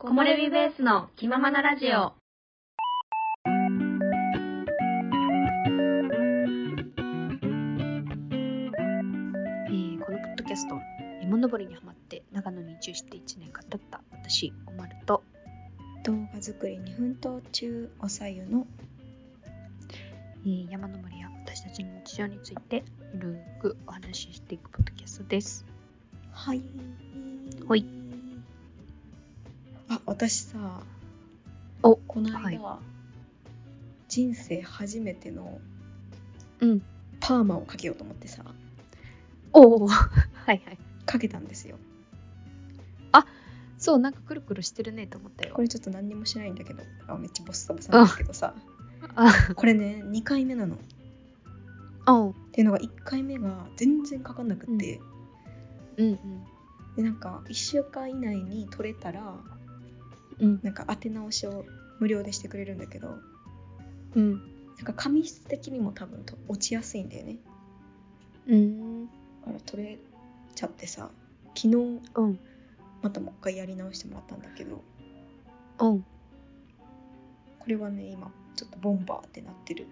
木漏れ日ベースの気ままなラジオ。えーこのポッドキャスト山登りにハマって長野に移住して1年が経った私おまると、動画作りに奮闘中おさゆの。えー山登りや私たちの日常についてゆるーくお話ししていくポッドキャストです。はい。ほい。あ私さおこの間、はい。人生初めてのうん。パーマをかけようと思ってさ。おお はいはい。かけたんですよ。そうなんかくるくるしてるねと思ったよ。これちょっと何にもしないんだけどあめっちゃボッサボサなんだけどさ。あこれね2回目なの。っていうのが1回目が全然かかんなくって、うん。うんでなんか1週間以内に取れたらうん。なんか当て直しを無料でしてくれるんだけどうん。なんか髪質的にも多分と落ちやすいんだよね。うん。だから取れちゃってさ昨日うん。またもう一回やり直してもらったんだけどうん。これはね今ちょっとボンバーってなってる。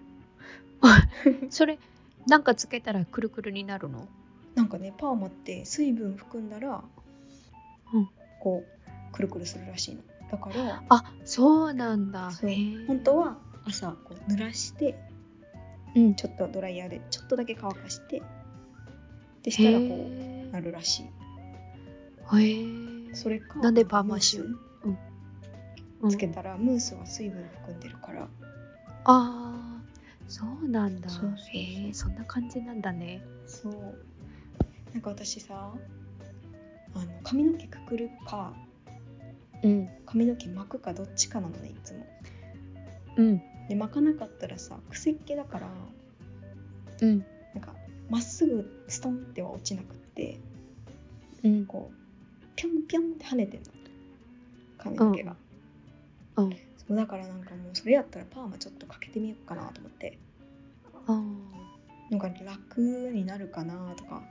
それなんかつけたらくるくるになるの？なんかねパーマって水分含んだら、うん。こうくるくるするらしいのだからあそうなんだ。そう。本当は朝こう濡らしてうん。ちょっとドライヤーでちょっとだけ乾かしてでしたらこうへなるらしい。ーへえそれかなんでパーマしようムうん。ースつけたらムースは水分含んでるから。ああそうなんだ。そうそうそうへえそんな感じなんだね。そう。なんか私さあの髪の毛くくるかうん。髪の毛巻くかどっちかなのねいつも。うん。で巻かなかったらさ癖っ気だからうん。なんかまっすぐストンっては落ちなくってうん。こうピョンピョンって跳ねてんの。髪の毛が、うん。そうだからなんかもうそれやったらパーマちょっとかけてみようかなと思って。あー。なんか楽になるかなとか、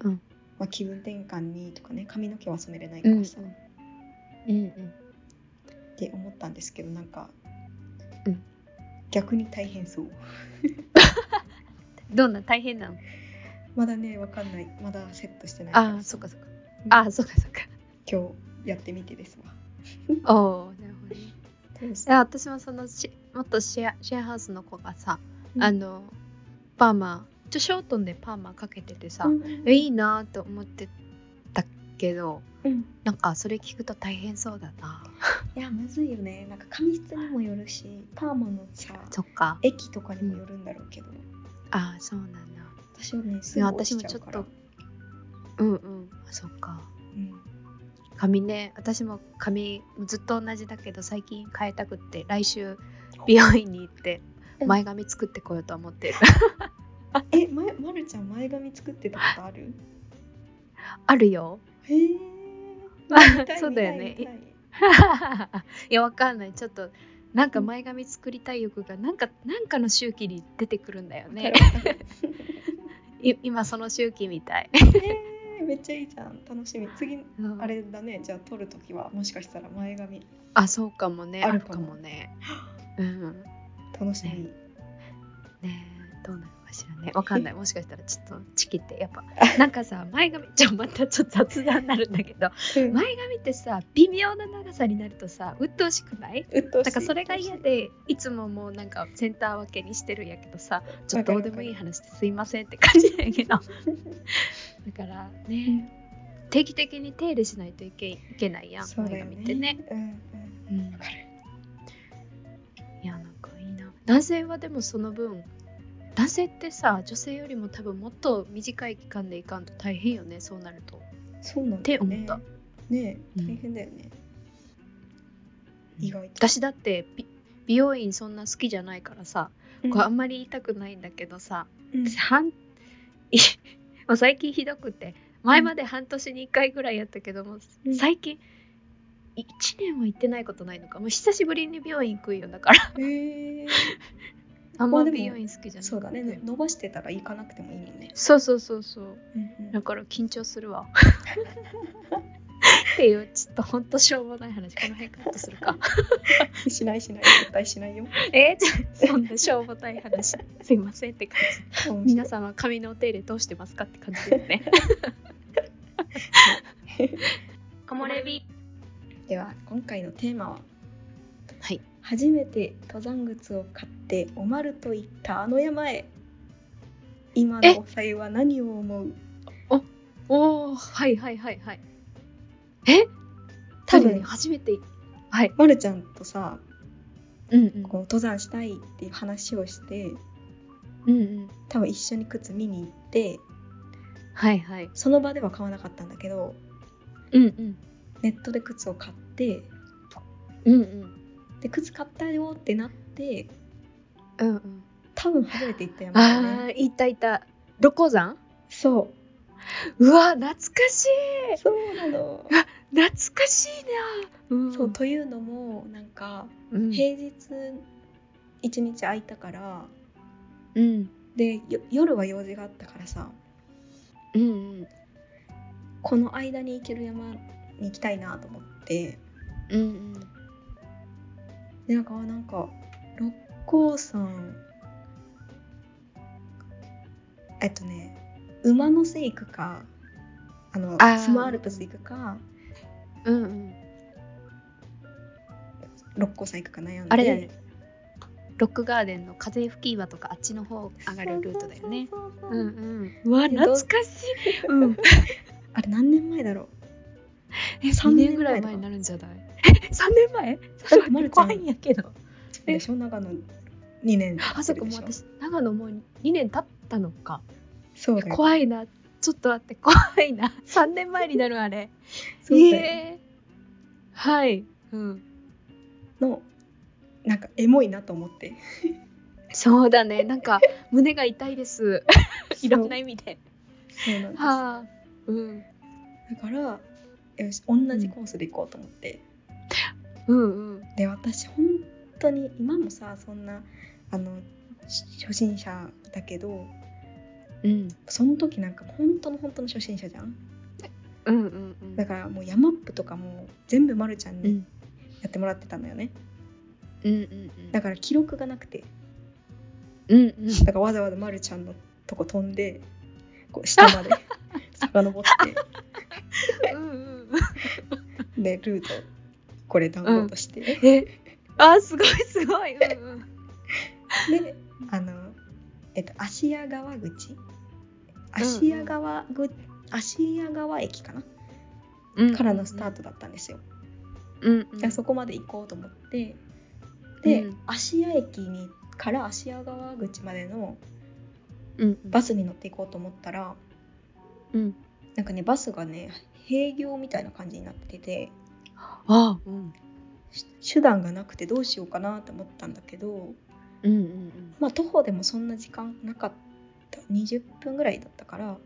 うん。まあ、気分転換にとかね髪の毛は染めれないからさ、うんうんって思ったんですけどなんか、うん。逆に大変そう。どんな大変なの？まだねわかんない。まだセットしてないあら。あそっかそっか。うん。ああそっかそっか。今日やってみてですわ。おおなるほどね。私もそのし元シェアシェアハウスの子がさ、うん。あのパーマちょショートンでパーマかけててさ、うんえいいなと思ってたけどうん。なんかそれ聞くと大変そうだな。いやむずいよね。なんか髪質にもよるしパーマのさそっか。液とかにもよるんだろうけど、ああそうなんだ。私はねすいやぐ落私もちょっちちゃうから。とうんうん。あそっか。うん。髪ね私も髪ずっと同じだけど最近変えたくって来週美容院に行ってうん。前髪作ってこようと思ってる、あ えままるちゃん前髪作ってたことある？あるよ。へえそうだよね。いやわかんない。ちょっとなんか前髪作りたい欲がなんかなんかの周期に出てくるんだよね。今その周期みたい、えーめっちゃいいじゃん。楽しみ。次うん。あれだね。じゃあ撮るときはもしかしたら前髪。あそうかもね。あるかも。もね。うん。楽しみ、ね。ねえどうなる？かしらねわかんない。もしかしたらちょっとチキってやっぱ。なんかさ前髪ちょまたちょっと雑談になるんだけどうん。前髪ってさ微妙な長さになるとさ鬱陶しくない？うっとうしい。だからそれが嫌でいつももうなんかセンター分けにしてるんやけどさちょっとどうでもいい話ですいませんって感じなんやけど。だからね定期的に手入れしないといけいけないやん前そうだよ髪ってねね。うんうん。うん。いやなんかいいな。男性はでもその分男性ってさ女性よりも多分もっと短い期間でいかんと大変よねそうなると。そうなんだよね。って思った。ね大変だよね、意外と。私だって美美容院そんな好きじゃないからさ、これあんまり言いたくないんだけどさ、うん。半 いもう最近ひどくて前まで半年に1回ぐらいやったけども、うん最近1年も行ってないことないのか。もう久しぶりに美容院行くんよだから。へえあんま美容院好きじゃないそうだね。伸ばしてたら行かなくてもいいもんね、そうそうそうそう。うんうん。だから緊張するわ。っていうちょっとほんとしょうもない話。この辺カットするか。しないしない。絶対しないよ。え？じゃあそんなしょうもない話。すいませんって感じ。皆ささんは髪のお手入れどうしてますかって感じですね。木漏れ日では今回のテーマは？はい初めて登山靴を買っておまると言ったあの山へ。今のおさゆは何を思う？おおはいはいはいはい。え？多分。多分初めて。はい。まるちゃんとさうんうん。こう登山したいっていう話をしてうんうん。多分一緒に靴見に行ってはいはい。その場では買わなかったんだけどうんうん。ネットで靴を買ってうんうんで靴買ったよってなってうんうん。多分初めて行った山だよああねいたいた。六甲山そう。うわ懐かしい。そうなの、懐かしいな、うん、そうというのもなんかうん、平日一日空いたからうん。でよ夜は用事があったからさ。うんうん。この間に行ける山に行きたいなと思って。うんうんでなんかあなんか六甲山。えっとね馬の背行くかあのあー。スマアルプス行くかうんうん六甲山行くか悩んで。あれだよね。ロックガーデンの風吹き岩とかあっちの方上がるルートだよね。そうんうん。うわで懐かしい。うん。あれ何年前だろうえ3 3年年ぐらい前になるんじゃない？え三3年前？だって。まるちゃん怖いんやけど。でしょ？長野2年。あそこもう私長野もう2年経ったのか。そう怖いな。ちょっと待って怖いな。3年前になるあれ。そうえー。はい。うん。のなんかエモいなと思って。そうだね。なんか胸が痛いです。いろんな意味でそうなんです。はあ。うん。だからよし同じコースで行こうと思って、うんうん。で私本当に今もさそんなあのし初心者だけどうん。その時なんか本当の本当の初心者じゃん？うんうんうん。だからもう山っぷとかも全部まるちゃんにうん。やってもらってたのよね、うんうんうん。だから記録がなくて。うんうん。だからわざわざまるちゃんのとこ飛んでこう下まで 遡っうんうん。てでルートこれダウンロードして、えあすごいすごい。うんうん。であのえっと芦屋川口？芦屋川ぐ芦屋川駅かな、うん。からのスタートだったんですよ。うんうん。じゃあそこまで行こうと思って。で、うん。芦屋駅にから芦屋川口までのうんバスに乗っていこうと思ったらうん。なんかねバスがね閉業みたいな感じになっててあうん。し手段がなくてどうしようかなと思ったんだけどうんうんまあ徒歩でもそんな時間なかった20分ぐらいだったから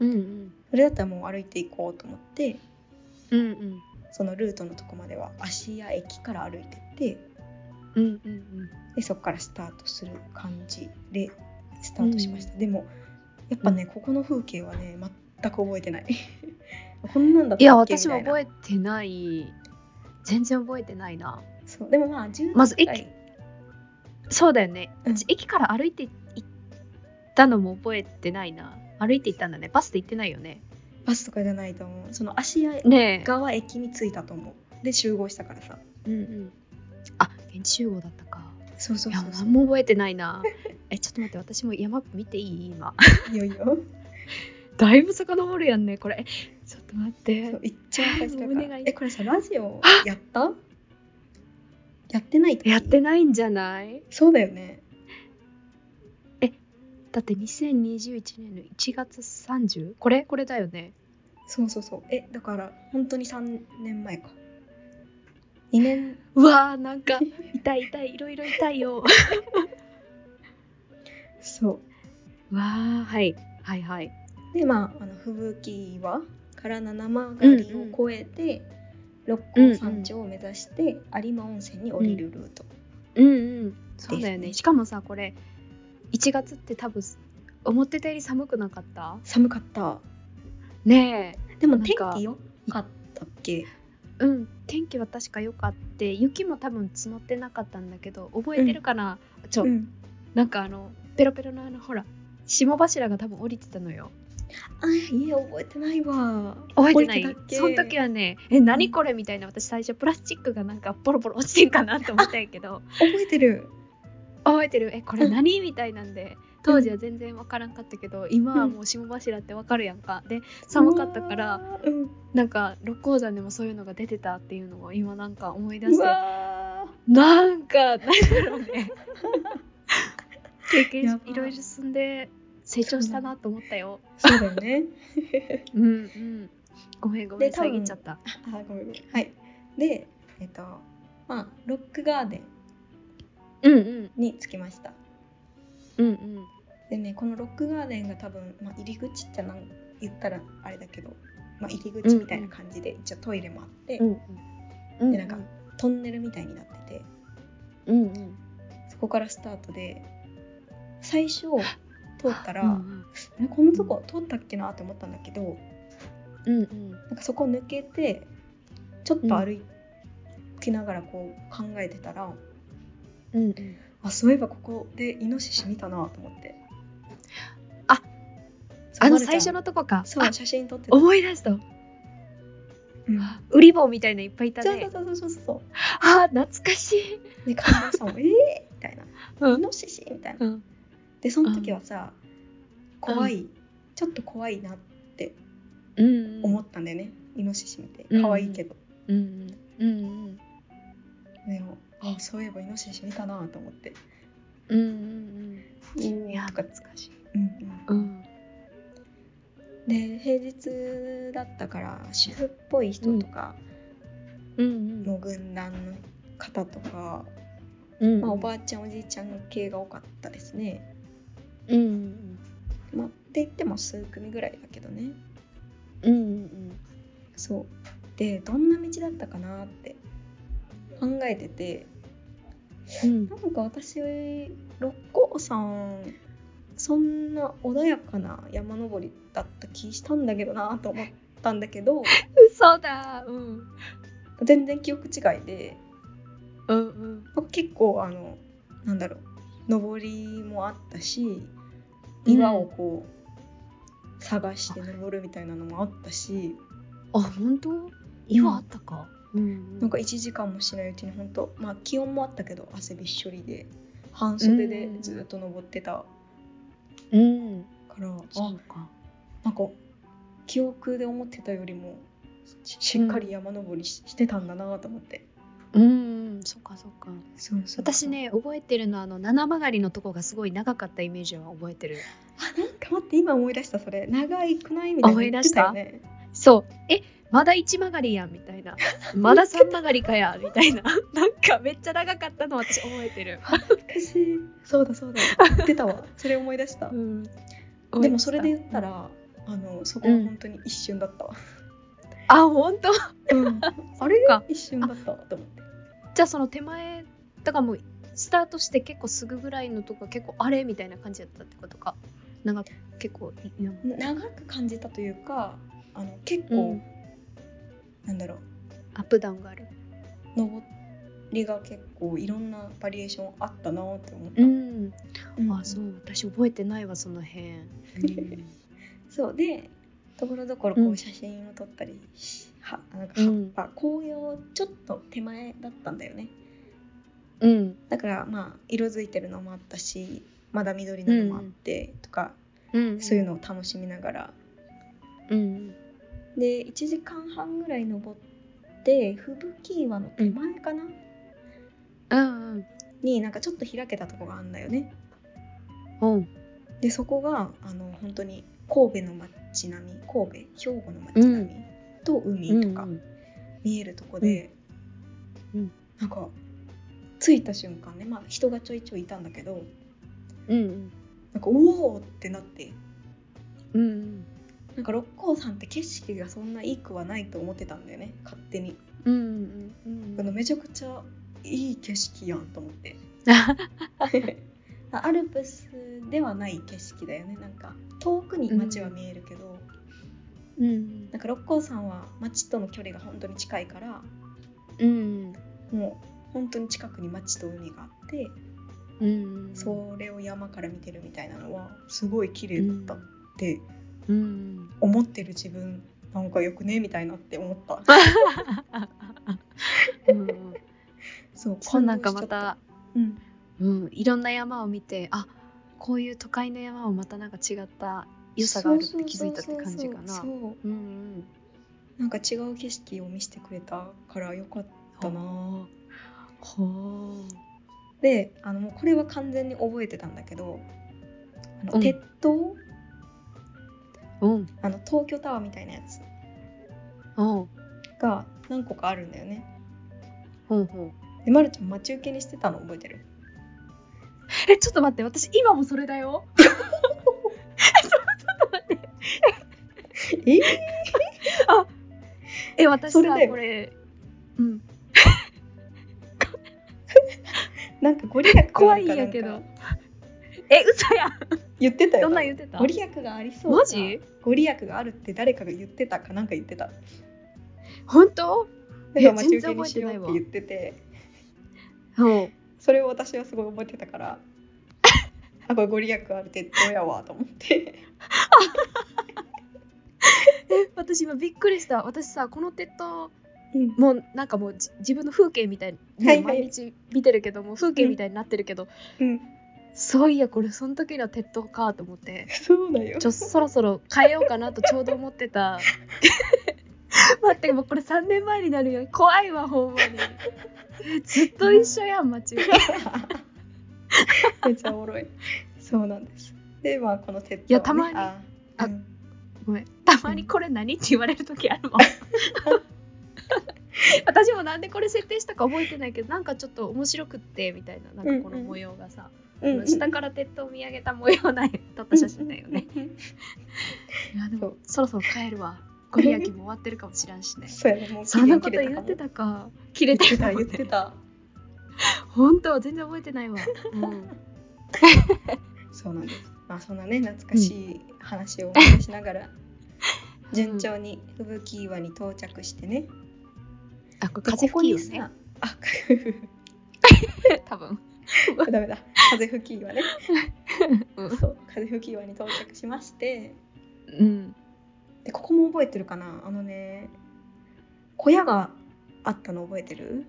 うんうん。それだったらもう歩いていこうと思ってうんうん。そのルートのとこまでは芦屋駅から歩いてってうんうんうん。でそこからスタートする感じでスタートしました、でもやっぱね、ここの風景はね全く覚えてないこんなんだったいや私も覚えてない。全然覚えてないな。なそうでもまあ10まずくらいそうだよね、うん。駅から歩いて行ったのも覚えてないな。歩いて行ったんだね。バスで行ってないよね。バスとかじゃないと思う。その芦屋ねえ。川駅に着いたと思う。で集合したからさ。うんうん。あ現地集合だったか。そうそういやそう。そう何も覚えてないな。えちょっと待って私も山見ていい？今。いよいよ。だいぶ遡るやんねこれと待って。そう一番最初だか。らえこれさラジオやった？やってない？時やってないんじゃない？そうだよね。だって2021年の1月 30? これ？これだよね。そうそうそう。えだから本当に3年前か。2年。うわーなんか痛い痛いいろいろ痛いよ。そう。わーはいはいはい。でまああの吹雪岩から七曲りを越えて、六甲山頂を目指して有馬温泉に降りるルート、うんうん。そうだよね。しかもさこれ1月って多分思ってたより寒くなかった？寒かった。ねでも天気良かったけ？うん。天気は確か良かって雪も多分積もってなかったんだけど覚えてるかな、ちょ、うん。なんかあのペロペロのあのほら霜柱が多分降りてたのよあいや覚えてないわ。覚えてない？その時はねえ何これみたいな。私最初プラスチックがなんかポロポロ落ちてんかなと思ったんやけど。覚えてる。覚えてる。えこれ何みたいなんで。当時は全然わからんかったけど、今はもう霜柱ってわかるやんか。で寒かったからうんなんか六甲山でもそういうのが出てたっていうのを今なんか思い出しうてわなんかなんだろうね。経験いろいろ進んで成長したなと思ったよ。ーそうだよね。うんうん。ごめんごめん遮っちゃった。あごめんごめん。はい。でえっとまあロックガーデンうんうん。に着きました。うんうん。でねこのロックガーデンが多分、まあ、入り口ってなん言ったらあれだけど、まあ、入り口みたいな感じで、一応トイレもあって、うんうん。でなんかトンネルみたいになってて。うんうん。そこからスタートで最初 通ったら、うんあれこのとこ通ったっけなって思ったんだけどうんうん。なんかそこ抜けてちょっと歩きながらこう考えてたら、うんうん。あそういえばここでイノシシ見たなと思って。ああの最初のとこか。そう写真撮ってた、思い出した。うん。売り棒みたいないっぱいいたね。そうそうそうそうそう。あ懐かしい。で感動したもん。えーみたいな。うイノシシみたいな。うんでその時はさ怖いちょっと怖いなってうん思ったんだよね、イノシシ見て。うん可愛いけど、うんうん。うんでもあそういえばイノシシ見たなと思って。うんうんうん。いや。懐かしい。うんうん。うん。で平日だったから主婦っぽい人とかうん。の軍団の方とか、うん。まあ、おばあちゃんおじいちゃん系が多かったですね。うんうんまあ、って言っても数組ぐらいだけどね。うんうんそう。でどんな道だったかなって考えてて。うん。なんか私六甲山そんな穏やかな山登りだった気したんだけどなと思ったんだけど。嘘だ。うん。全然記憶違いで。うんうん。まあ結構あのなんだろう。登りもあったし岩をこう、探して登るみたいなのもあったし。あ本当？岩あったか。うんなんか1時間もしないうちに本当まあ気温もあったけど汗びっしょりで半袖でずっと登ってた。うん。から、あそうか。なんか記憶で思ってたよりもししっかり山登りし,、てたんだなと思って。うんうんそっかそっか。そうそう私ね覚えてるのはあの七曲りのとこがすごい長かったイメージは覚えてる。あなんか待って今思い出したそれ。長いくないみたいな言ってたよね。そう。えまだ一曲がりやんみたいな。まだ三曲りかやみたいな。なんかめっちゃ長かったの私覚えてる、懐かしい。そうだそうだ。言ってたわ。それ思い出した、ん、でもそれで言ったらあのそこは本当に一瞬だったわ、あ本当？うん、あれか一瞬だったわと思ってじゃあその手前だからもうスタートして結構すぐぐらいのとこ結構あれみたいな感じだったってことか。なんか結構長く感じたというかあの結構、うん。なんだろう。アップダウンがある。登りが結構いろんなバリエーションあったなって思った、うん。うん。あそう。私覚えてないわその辺、うん。そう。でところどころうん。こう写真を撮ったりし、はなんか葉っうん。ぱ、紅葉ちょっと手前だったんだよね。うん。だからまあ色づいてるのもあったしまだ緑なのもあってとか、うんそういうのを楽しみながら。うん。で1時間半ぐらい登って吹雪岩の手前かな、うん。うんになんかちょっと開けたとこがあるんだよね。うん。でそこがあの本当に神戸の街並み神戸兵庫の街並みと海とか見えるとこで、うん。うん。なんか着いた瞬間ねまあ人がちょいちょいいたんだけどうんなんかおおってなって。うんうん。なんか六甲山って景色がそんないいくはないと思ってたんだよね勝手に、うんうんうんめちゃくちゃいい景色やんと思って。アルプスではない景色だよねなんか。遠くに街は見えるけど、うん。なんか六甲山は町との距離が本当に近いからうん。もう本当に近くに町と海があってうん。それを山から見てるみたいなのはすごい綺麗だったってうん。思ってる自分なんかよくねみたいなって思った。うん。そうそうなんかまた。たうん。うん。いろんな山を見てあこういう都会の山もまたなんか違った良さがあるって気づいたって感じかな。なんか違う景色を見せてくれたからよかったな。ほであのこれは完全に覚えてたんだけどあの、うん。鉄塔？ううん。あの東京タワーみたいなやつ。うん。が何個かあるんだよね。ほうほう。でまるちゃん待ち受けにしてたの覚えてる？えちょっと待って私今もそれだよ え？え私さこれ。うん。なんかご利益怖いんやけど。え嘘やん。言ってたよ。どんなん言ってた？ご利益がありそうマジ？ご利益があるって誰かが言ってたかなんか言ってた。本当？だから待ち受けにしようって言ってて。う。んそれを私はすごい覚えてたから。あこれご利益ある鉄塔やわと思って え私今びっくりした。私さこの鉄塔うん。もうなんかもうじ自分の風景みたいに、はいはい。毎日見てるけどもう風景みたいになってるけど、うん。そういやこれその時の鉄塔かと思って。そうだよ。ちょそろそろ変えようかなとちょうど思ってた。待ってもうこれ3年前になるよ。怖いわほんまに。えずっと一緒やん待ち受けめっちゃおもろい。そうなんですでまあこの鉄塔、ね、いやたまにああうんごめんたまにこれ何って言われる時あるもん 私もなんでこれ設定したか覚えてないけどなんかちょっと面白くってみたいななんかこの模様がさ、うん下から鉄塔を見上げた模様なんや撮った写真だよね。うんうんいやでもそろそろ帰るわ。ご利益も終わってるかもしらんしね。そうやねもうそんなこと言ってたか。切れてた言ね。ってた本当全然覚えてないわ。うん。そうなんですまあそんなね懐かしい話を思い出しながら、順調に吹雪岩に到着してねあこれで風ここにさ吹きよね。あ 多分。ダメだ風吹き岩ね うんそう風吹き岩に到着しましてうん。でここも覚えてるかな？あのね小屋があったの覚えてる？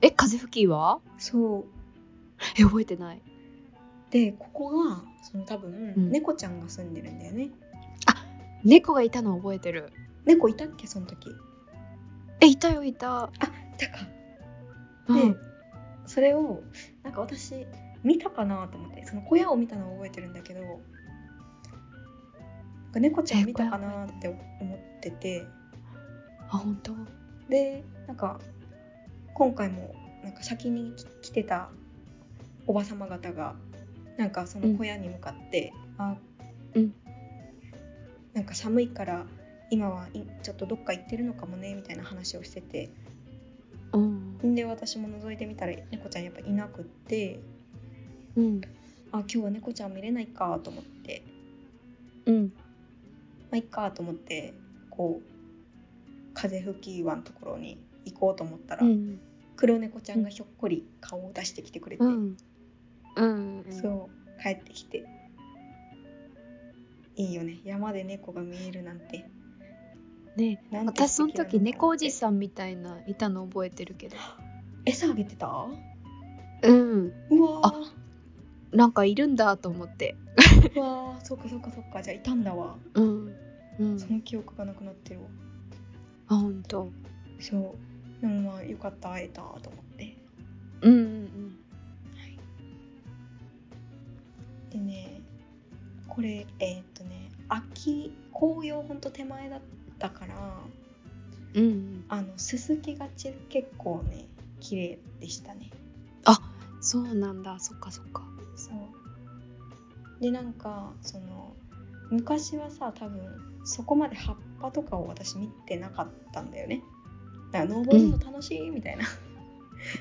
え風吹きは？そうえ覚えてない。でここがその多分、うん猫ちゃんが住んでるんだよね猫がいたの覚えてる。猫いたっけその時えいたよいた。あいたかでうん。それをなんか私見たかなと思ってその小屋を見たのは覚えてるんだけど猫ちゃん見たかなって思っててあ本当？でなんか今回もなんか先に来てたおばさま方がなんかその小屋に向かって「あうんなんか寒いから今はいちょっとどっか行ってるのかもね」みたいな話をしててうん。で私も覗いてみたら猫ちゃんやっぱいなくってうん。あ今日は猫ちゃん見れないかと思ってうん。まあいっかと思ってこう風吹き岩のところに行こうと思ったら、うん。黒猫ちゃんがひょっこり顔を出してきてくれて、うん。うん。そう帰ってきて。いいよね。山で猫が見えるなんて。ねなんて私その時猫おじんさんみたいないたの覚えてるけど。餌あげてた？うん。うわあなんかいるんだと思って。ーうわー。そっかそっかそっか。じゃあいたんだわ。うん。うん。その記憶がなくなってるわ。あ本当そう。でもまあよかった会えたと思って。うんうんこれえーっとね秋紅葉ほんと手前だったからうんうん。あのすすきがち結構ね綺麗でしたね。そうなんだ。そっかそっか。そう。でなんかその昔はさ多分そこまで葉っぱとかを私見てなかったんだよね。だから登るの楽しいみたいな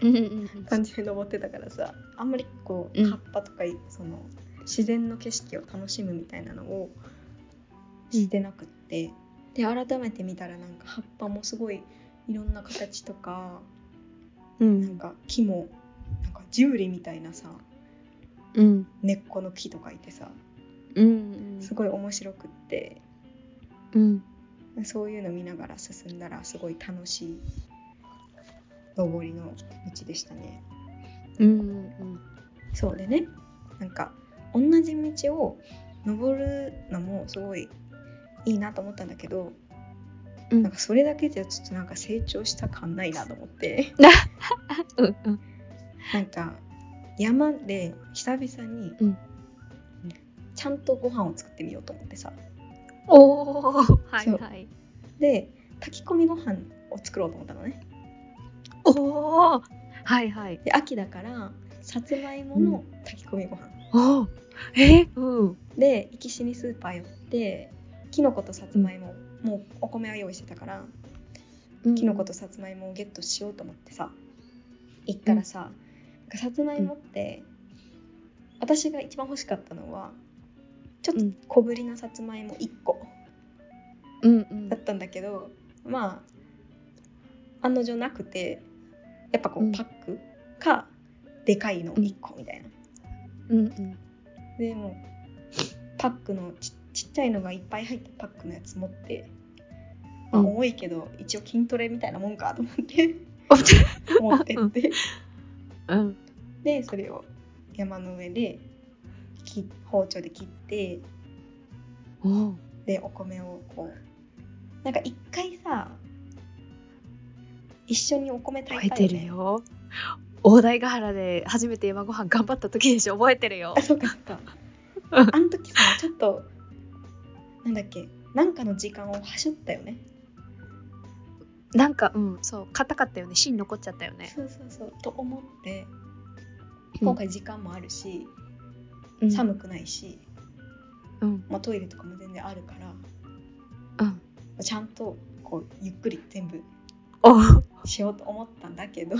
うん。感じで登ってたからさあんまりこううん。葉っぱとかその自然の景色を楽しむみたいなのをしてなくって、で改めて見たらなんか葉っぱもすごいいろんな形とかうなんか木もなんかジュウリみたいなさうん。根っこの木とかいてさうん。すごい面白くって。うん。そういうの見ながら進んだらすごい楽しい登りの道でしたね。うんうん。そうでねなんか同じ道を登るのもすごいいいなと思ったんだけどうん。なんかそれだけじゃちょっとなんか成長した感ないなと思って。うんうん。なんか山で久々にうん。ちゃんとご飯を作ってみようと思ってさ。おおはいはい。で炊き込みご飯を作ろうと思ったのね。おおはいはい。で秋だからさつまいもの炊き込みご飯、おおえ？うん。で行きしにスーパー寄ってきのことさつまいも、もうお米は用意してたからきのことさつまいもをゲットしようと思ってさ行ったらさ、なんかさつまいもって、私が一番欲しかったのはちょっとうん。小ぶりなさつまいも1個うんうん。だったんだけど、まあ案の定なくてやっぱこううん。パックかでかいの1個みたいな、うんうんでもうパックのちちっちゃいのがいっぱい入ったパックのやつ持って、まあ、うん。重いけど一応筋トレみたいなもんかと思って 持ってって。うん。でそれを山の上でき包丁で切ってお。おでお米をこうなんか一回さ一緒にお米炊覚えていたよね。るよ大台ヶ原で初めて山ご飯頑張った時でしょ。覚えてるよ。あそうかそうか。あの時さちょっとなんだっけなんかの時間をはしょったよね。なんかうんそう硬かったよね。芯残っちゃったよね。そうそうそう。と思ってうん。今回時間もあるし、うん。寒くないし、うん。まあ、トイレとかも全然あるからうん。ちゃんとこうゆっくり全部お。しようと思ったんだけど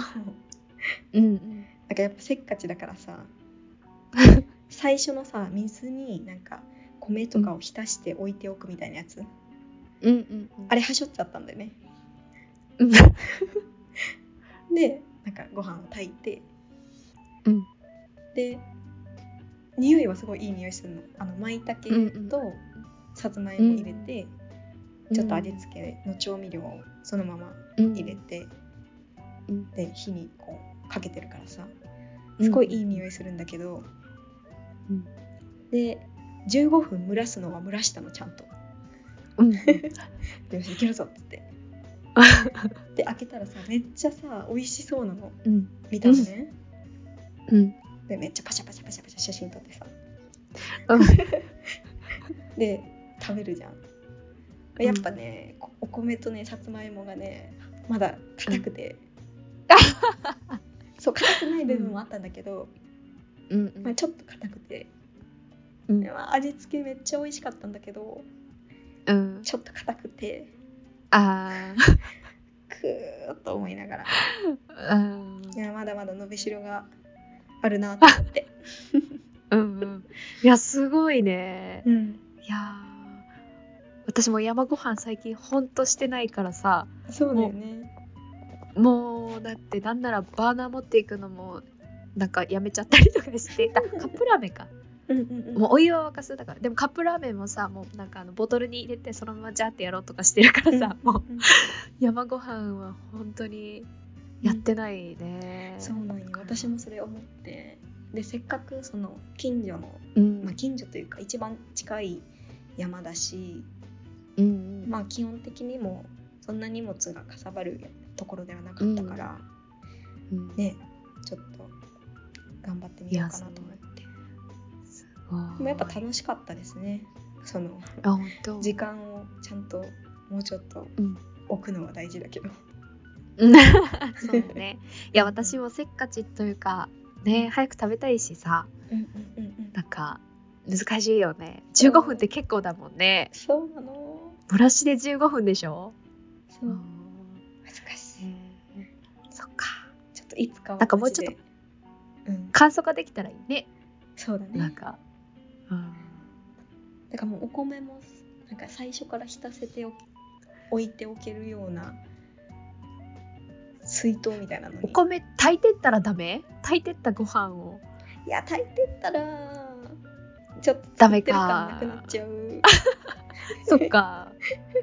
うんうん。かやっぱせっかちだからさ 最初のさ水になんか米とかを浸して置いておくみたいなやつ、うんうんあれはしょっちゃったんだよね。うん。でなんかご飯を炊いて。うん。で匂いはすごいいい匂いするの。あの舞茸うんとさつまいも入れて、ちょっと味付けの調味料をそのまま入れて、うん。で火にこうかけてるからさ。すごいいい匂いするんだけど、うんで15分蒸らすのは蒸らしたのちゃんと。うん。よしいけるぞっつって。で開けたらさめっちゃさ美味しそうなの。うん。見たのね、うん。でめっちゃパシャパシャパシャパシャ写真撮ってさ。うん。で食べるじゃん。やっぱね、こお米とねさつまいもがねまだ硬くて、そう硬くない部分もあったんだけど、うんまあ、ちょっと硬くて、うん。まあ、味付けめっちゃ美味しかったんだけどうん。ちょっと硬くて。あくーっと思いながら。いやまだまだ伸びしろがあるなと思って、うんうん。いやすごいね。うん、いやー。私も山ご飯最近ほんとしてないからさ。そうだよねもうだってなんならバーナー持っていくのもなんかやめちゃったりとかしてた。カップラーメンか。うんうんうん。もうお湯は沸かす。だからでもカップラーメンもさもうなんかあのボトルに入れてそのままジャーってやろうとかしてるからさ、もううん。山ご飯は本当にやってないね、そうなんよ。私もそれ思って。でせっかくその近所の、うん、まあ、近所というか一番近い山だしうんうん。まあ基本的にもそんな荷物がかさばるところではなかったから、うん。ねちょっと頑張ってみようかなと思って。すごい。でもやっぱ楽しかったですね。その時間をちゃんともうちょっとうん。置くのは大事だけど。そうね。いや私もせっかちというかね早く食べたいしさうんうんうんうん。なんか難しいよね。15分って結構だもんね。そうなの。ブラシで15分でしょ？そう。難しい。そっか。ちょっといつかはなんかもうちょっとん。簡素化できたらいいね。そうだね。なんか。うん。だからもうお米もなんか最初から浸せてお置いておけるような水筒みたいなのに。お米炊いてったらダメ？炊いてったご飯を。いや炊いてったらちょっとダメかなくなっちゃう。そっか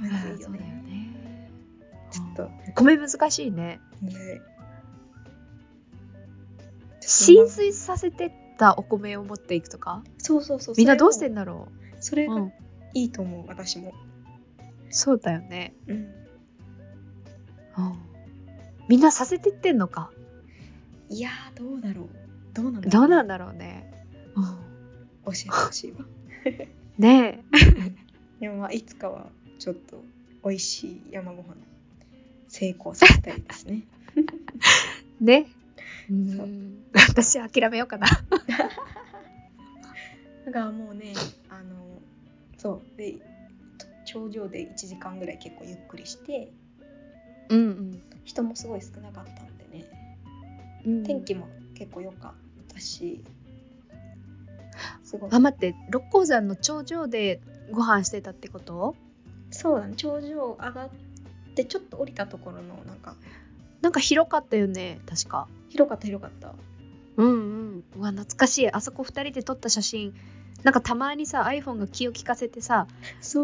むずいよそうだよね。ねちょっと。米難しいね。ね。浸水させてったお米を持っていくとか？そうそうそう。みんなどうしてんんだろそれがううんいいと思う私も。そうだよね。うん。うん。みんなさせてってんのか？いやーどうだろう。どうなんだろどうなんだだろうね、うん、教えてほしいわ。ね でもまあいつかはちょっと美味しい山ご飯成功させたいですね。え ね。うそう。ん。私諦めようかな。だからもうねあのそう。で頂上で1時間ぐらい結構ゆっくりしてうん。人もすごい少なかったんでね。うん。天気も結構良かったしすごい。あ待って。六甲山の頂上でご飯してたってこと？そうだね。頂上上がってちょっと降りたところのなんかなんか広かったよね確か。広かった広かった。うんうん。うわ懐かしい。あそこ2人で撮った写真。なんかたまにさ iPhone が気を利かせてさ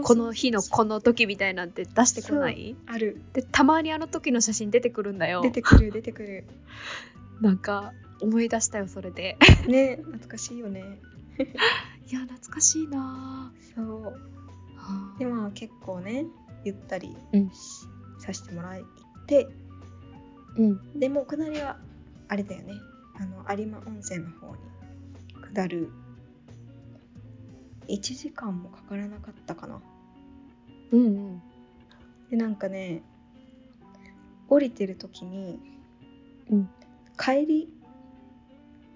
この日のこの時みたいなんて出してこない？ある。でたまにあの時の写真出てくるんだよ。出てくる出てくる。なんか思い出したよそれで。ね懐かしいよね。いや懐かしいなそう。ぁでまあ結構ねゆったりさせてもらって。うん。でも下りはあれだよね。あの有馬温泉の方に下る。1時間もかからなかったかな。うんうん。でなんかね降りてる時に、うん。帰り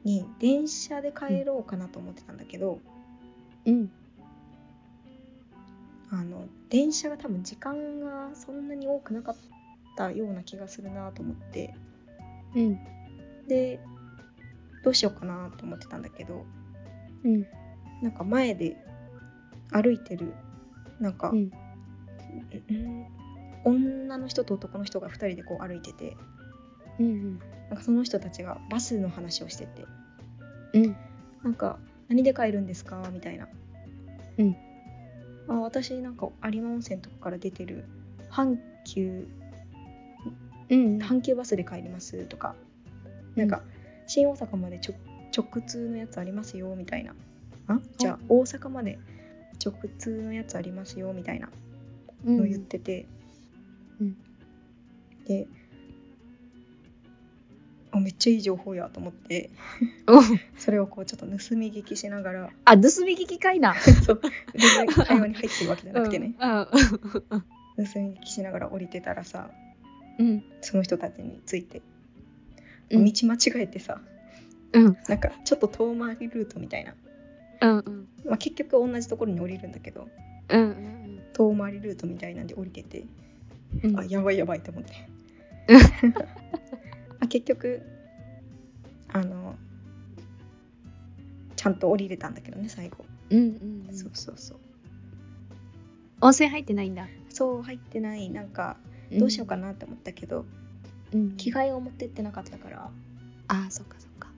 に電車で帰ろうかなと思ってたんだけど、うんあの電車が多分時間がそんなに多くなかったような気がするなと思って。うん。でどうしようかなと思ってたんだけど。うん。なんか前で歩いてるなんか、うん。うん女の人と男の人が2人でこう歩いてて。うん。なんかその人たちがバスの話をしてて。うん。なんか何で帰るんですかみたいな。うんあ私なんか有馬温泉とかから出てる阪急うん。阪急バスで帰りますとか、なんか新大阪までちょ直通のやつありますよみたいな。あ？じゃあ大阪まで直通のやつありますよみたいなうん。のを言ってて、うん。であめっちゃいい情報やと思って。おそれをこうちょっと盗み聞きしながら。あ盗み聞きかいな。そう。全然会話に入ってるわけじゃなくてね、うん盗み聞きしながら降りてたらさうん。その人たちについて、うん。道間違えてさうん。なんかちょっと遠回りルートみたいな、うんうん。まあ、結局同じところに降りるんだけどうんうん遠回りルートみたいなんで降りてて、うん。あやばいやばいと思って。う んあ結局あのちゃんと降りれたんだけどね最後、うんうんそうそうそう。温泉入ってないんだ。そう入ってない。なんかどうしようかなって思ったけど、うん。着替えを持ってってなかったから。あそっかそっか。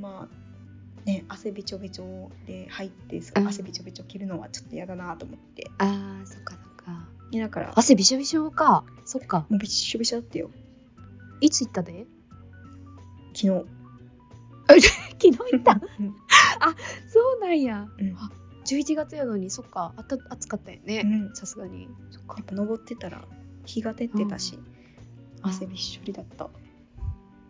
まあね汗びちょびちょで入ってそうん。汗びちょびちょ着るのはちょっと嫌だなと思って、あーそっかそっか。ねだから汗びしょびしょか。そっか。もうびっしょびしょだってよいつ行ったで？昨日。昨日行った？うん。そうなんや。うん。あ11月やのにそっか。あた暑かったよね。うん。さすがに。そっか。やっぱ登ってたら日が照ってたし、うん。汗びっしょりだった。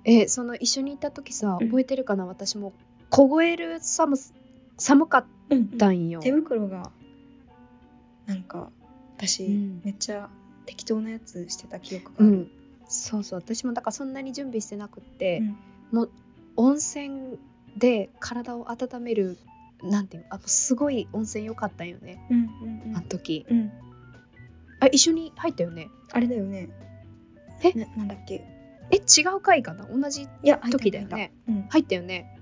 えその一緒に行った時さうん。覚えてるかな、私も凍える寒す寒かっうんたん。よ、手袋がなんか私、うん。めっちゃ適当なやつしてた記憶がある、うんそうそう私もだからそんなに準備してなくって、もう温泉で体を温めるなんていうのあのすごい温泉良かったんよね、うんうんうん。あの時。うん。あ一緒に入ったよね？あれだよね。え？ななんだっけ？え違う回かな？同じ時だよね。入ったうん。入ったよね。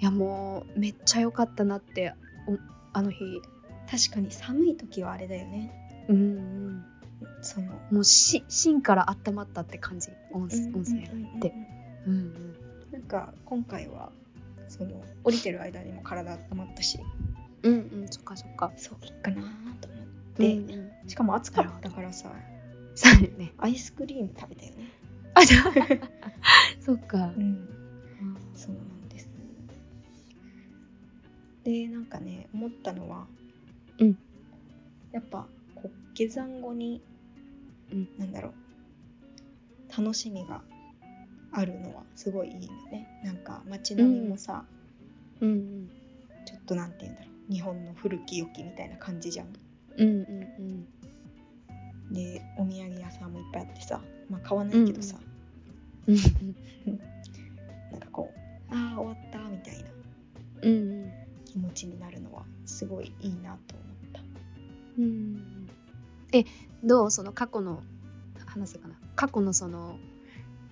いやもうめっちゃ良かったなっておあの日。確かに寒い時はあれだよね。うんうんそのもうし芯から温まったって感じ。温泉温泉うんうんうん。うんってなんか今回はその降りてる間にも体温まったし。うんうん。そっかそっか。そういいかなと思っで、て、うんうん、しかも暑かったからさ。そうよね。アイスクリーム食べたよね。あじゃあそっか。うん。そうなんです。でなんかね思ったのは、うん。やっぱこう下山後に、うん。なんだろう。楽しみがあるのはすごいいいのね。なんか街並みもさ、うん。うんちょっとなんて言うんだろう。日本の古き良きみたいな感じじゃん。うんうんうん。でお土産屋さんもいっぱいあってさまあ買わないけどさ、うん なんかこうああ終わったみたいな。うんうん。気持ちになるのはすごいいいなと思った。うん。えどうその過去の話すかな。過去のその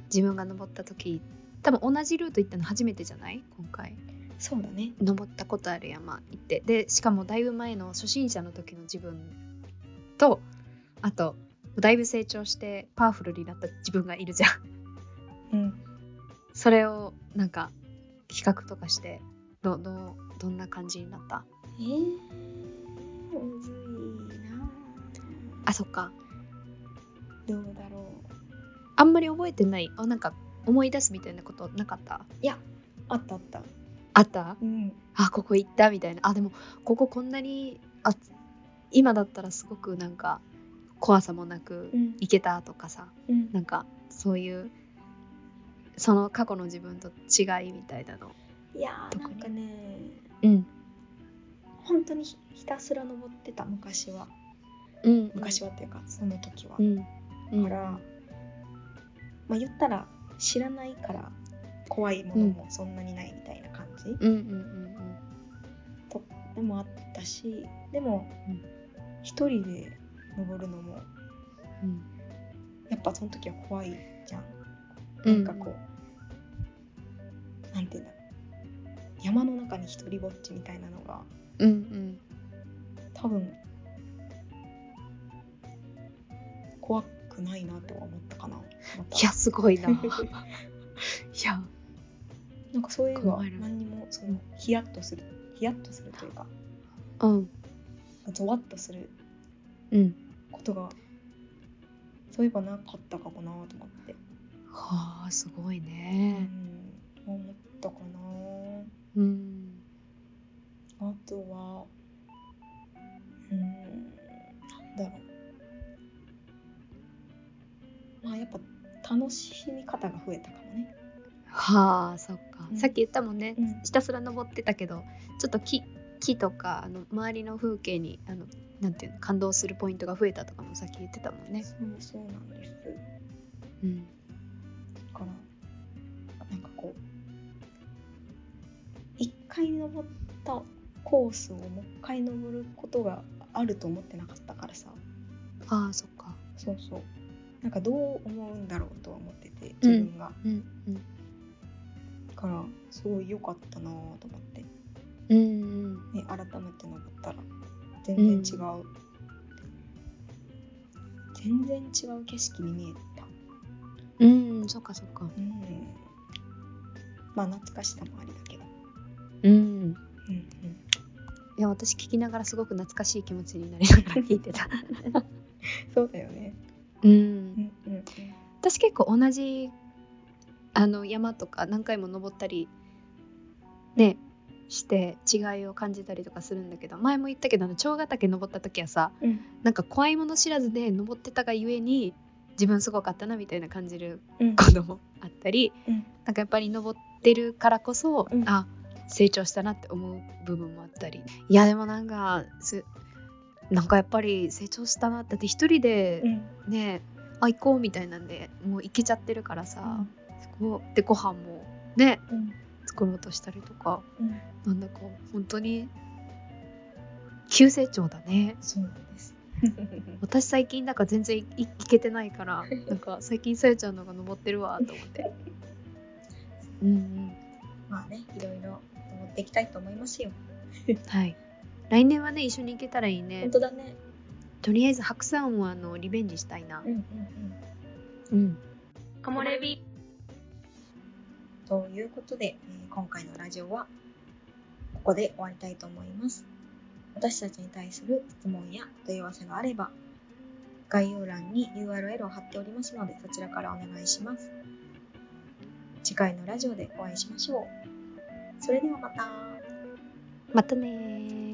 自分が登った時多分同じルート行ったの初めてじゃない？今回。そうだね。登ったことある山行って。でしかもだいぶ前の初心者の時の自分とあとだいぶ成長してパワフルになった自分がいるじゃん。うん。それをなんか企画とかしてどどどんな感じになった？えー、あそっか。どうだろう。あんまり覚えてない。あなんか思い出すみたいなことなかった？いやあったあった。あった？うん。あここ行ったみたいな。あでもこここんなにあ今だったらすごくなんか怖さもなくうん。行けたとかさ。うん。なんかそういうその過去の自分と違いみたいなの。いやーなんかね。うん。本当にひひたすら登ってた昔はうん昔はっていうかその時は、うん。うん。からまあ言ったら知らないから怖いものもそんなにないみたいな感じ、うんうんうん。とでもあったしでもうん。一人で登るのもうん。やっぱその時は怖いじゃん。うん。なんかこう、なんていうんだろう。山の中に一人ぼっちみたいなのがうんうん。多分怖くないなとは思ったかな。また。いやすごいな。いや。なんかそういうのは。何にもそのヒヤッとするヒヤッとするというか。うん。ゾワッとする。うん。ことがそういえばなかったかもなと思って、はあすごいうん、ね思ったかな。うん。あとはまあやっぱ楽しみ方が増えたかもね。はあそっか、うん。さっき言ったもんね、うん。ひたすら登ってたけどちょっと木木とかあの周りの風景にあのなんていうの感動するポイントが増えたとかもさっき言ってたもんね。そうそうなんです。うん、だからなんかこう一回登ったコースをもう一回登ることがあると思ってなかったからさ。ああそっか。そうそうなんかどう思うんだろうとは思ってて自分が、うんうん。だからすごい良かったなと思って、うんうん。ね、改めて登ったら。全然違う、全然違う景色に見えた。うんうんそっかそっか。うん。まあ懐かしさもありだけど。うん。うんうん。いや私聞きながらすごく懐かしい気持ちになりながら聞いてた。そうだよね。うん結構同じあの山とか何回も登ったりねして違いを感じたりとかするんだけど前も言ったけどあの長ヶ岳登った時はさうん。なんか怖いもの知らずで登ってたがゆえに自分すごかったなみたいな感じるうん。こともあったりうん。なんかやっぱり登ってるからこそ、うん。あ成長したなって思う部分もあったり。いやでもなんかすなんかやっぱり成長したなって一人でうん。ね、あ行こうみたいなんでもう行けちゃってるからさ、そこでご飯もねうん。作ろうとしたりとか。うん。なんだか本当に急成長だね。そうなんです。私最近なんか全然行けてないからなんか最近さゆちゃんのが登ってるわと思って。うんうん。まあねいろいろ登っていきたいと思いますよ。はい。来年はね、一緒に行けたらいいね。本。当だねとりあえず白山をあのリベンジしたいなうん。うんうんうん。木漏れ日ということで、えー今回のラジオはここで終わりたいと思います。私たちに対する質問や問い合わせがあれば、概要欄に URL を貼っておりますので、そちらからお願いします。次回のラジオでお会いしましょう。それではまた。またねー。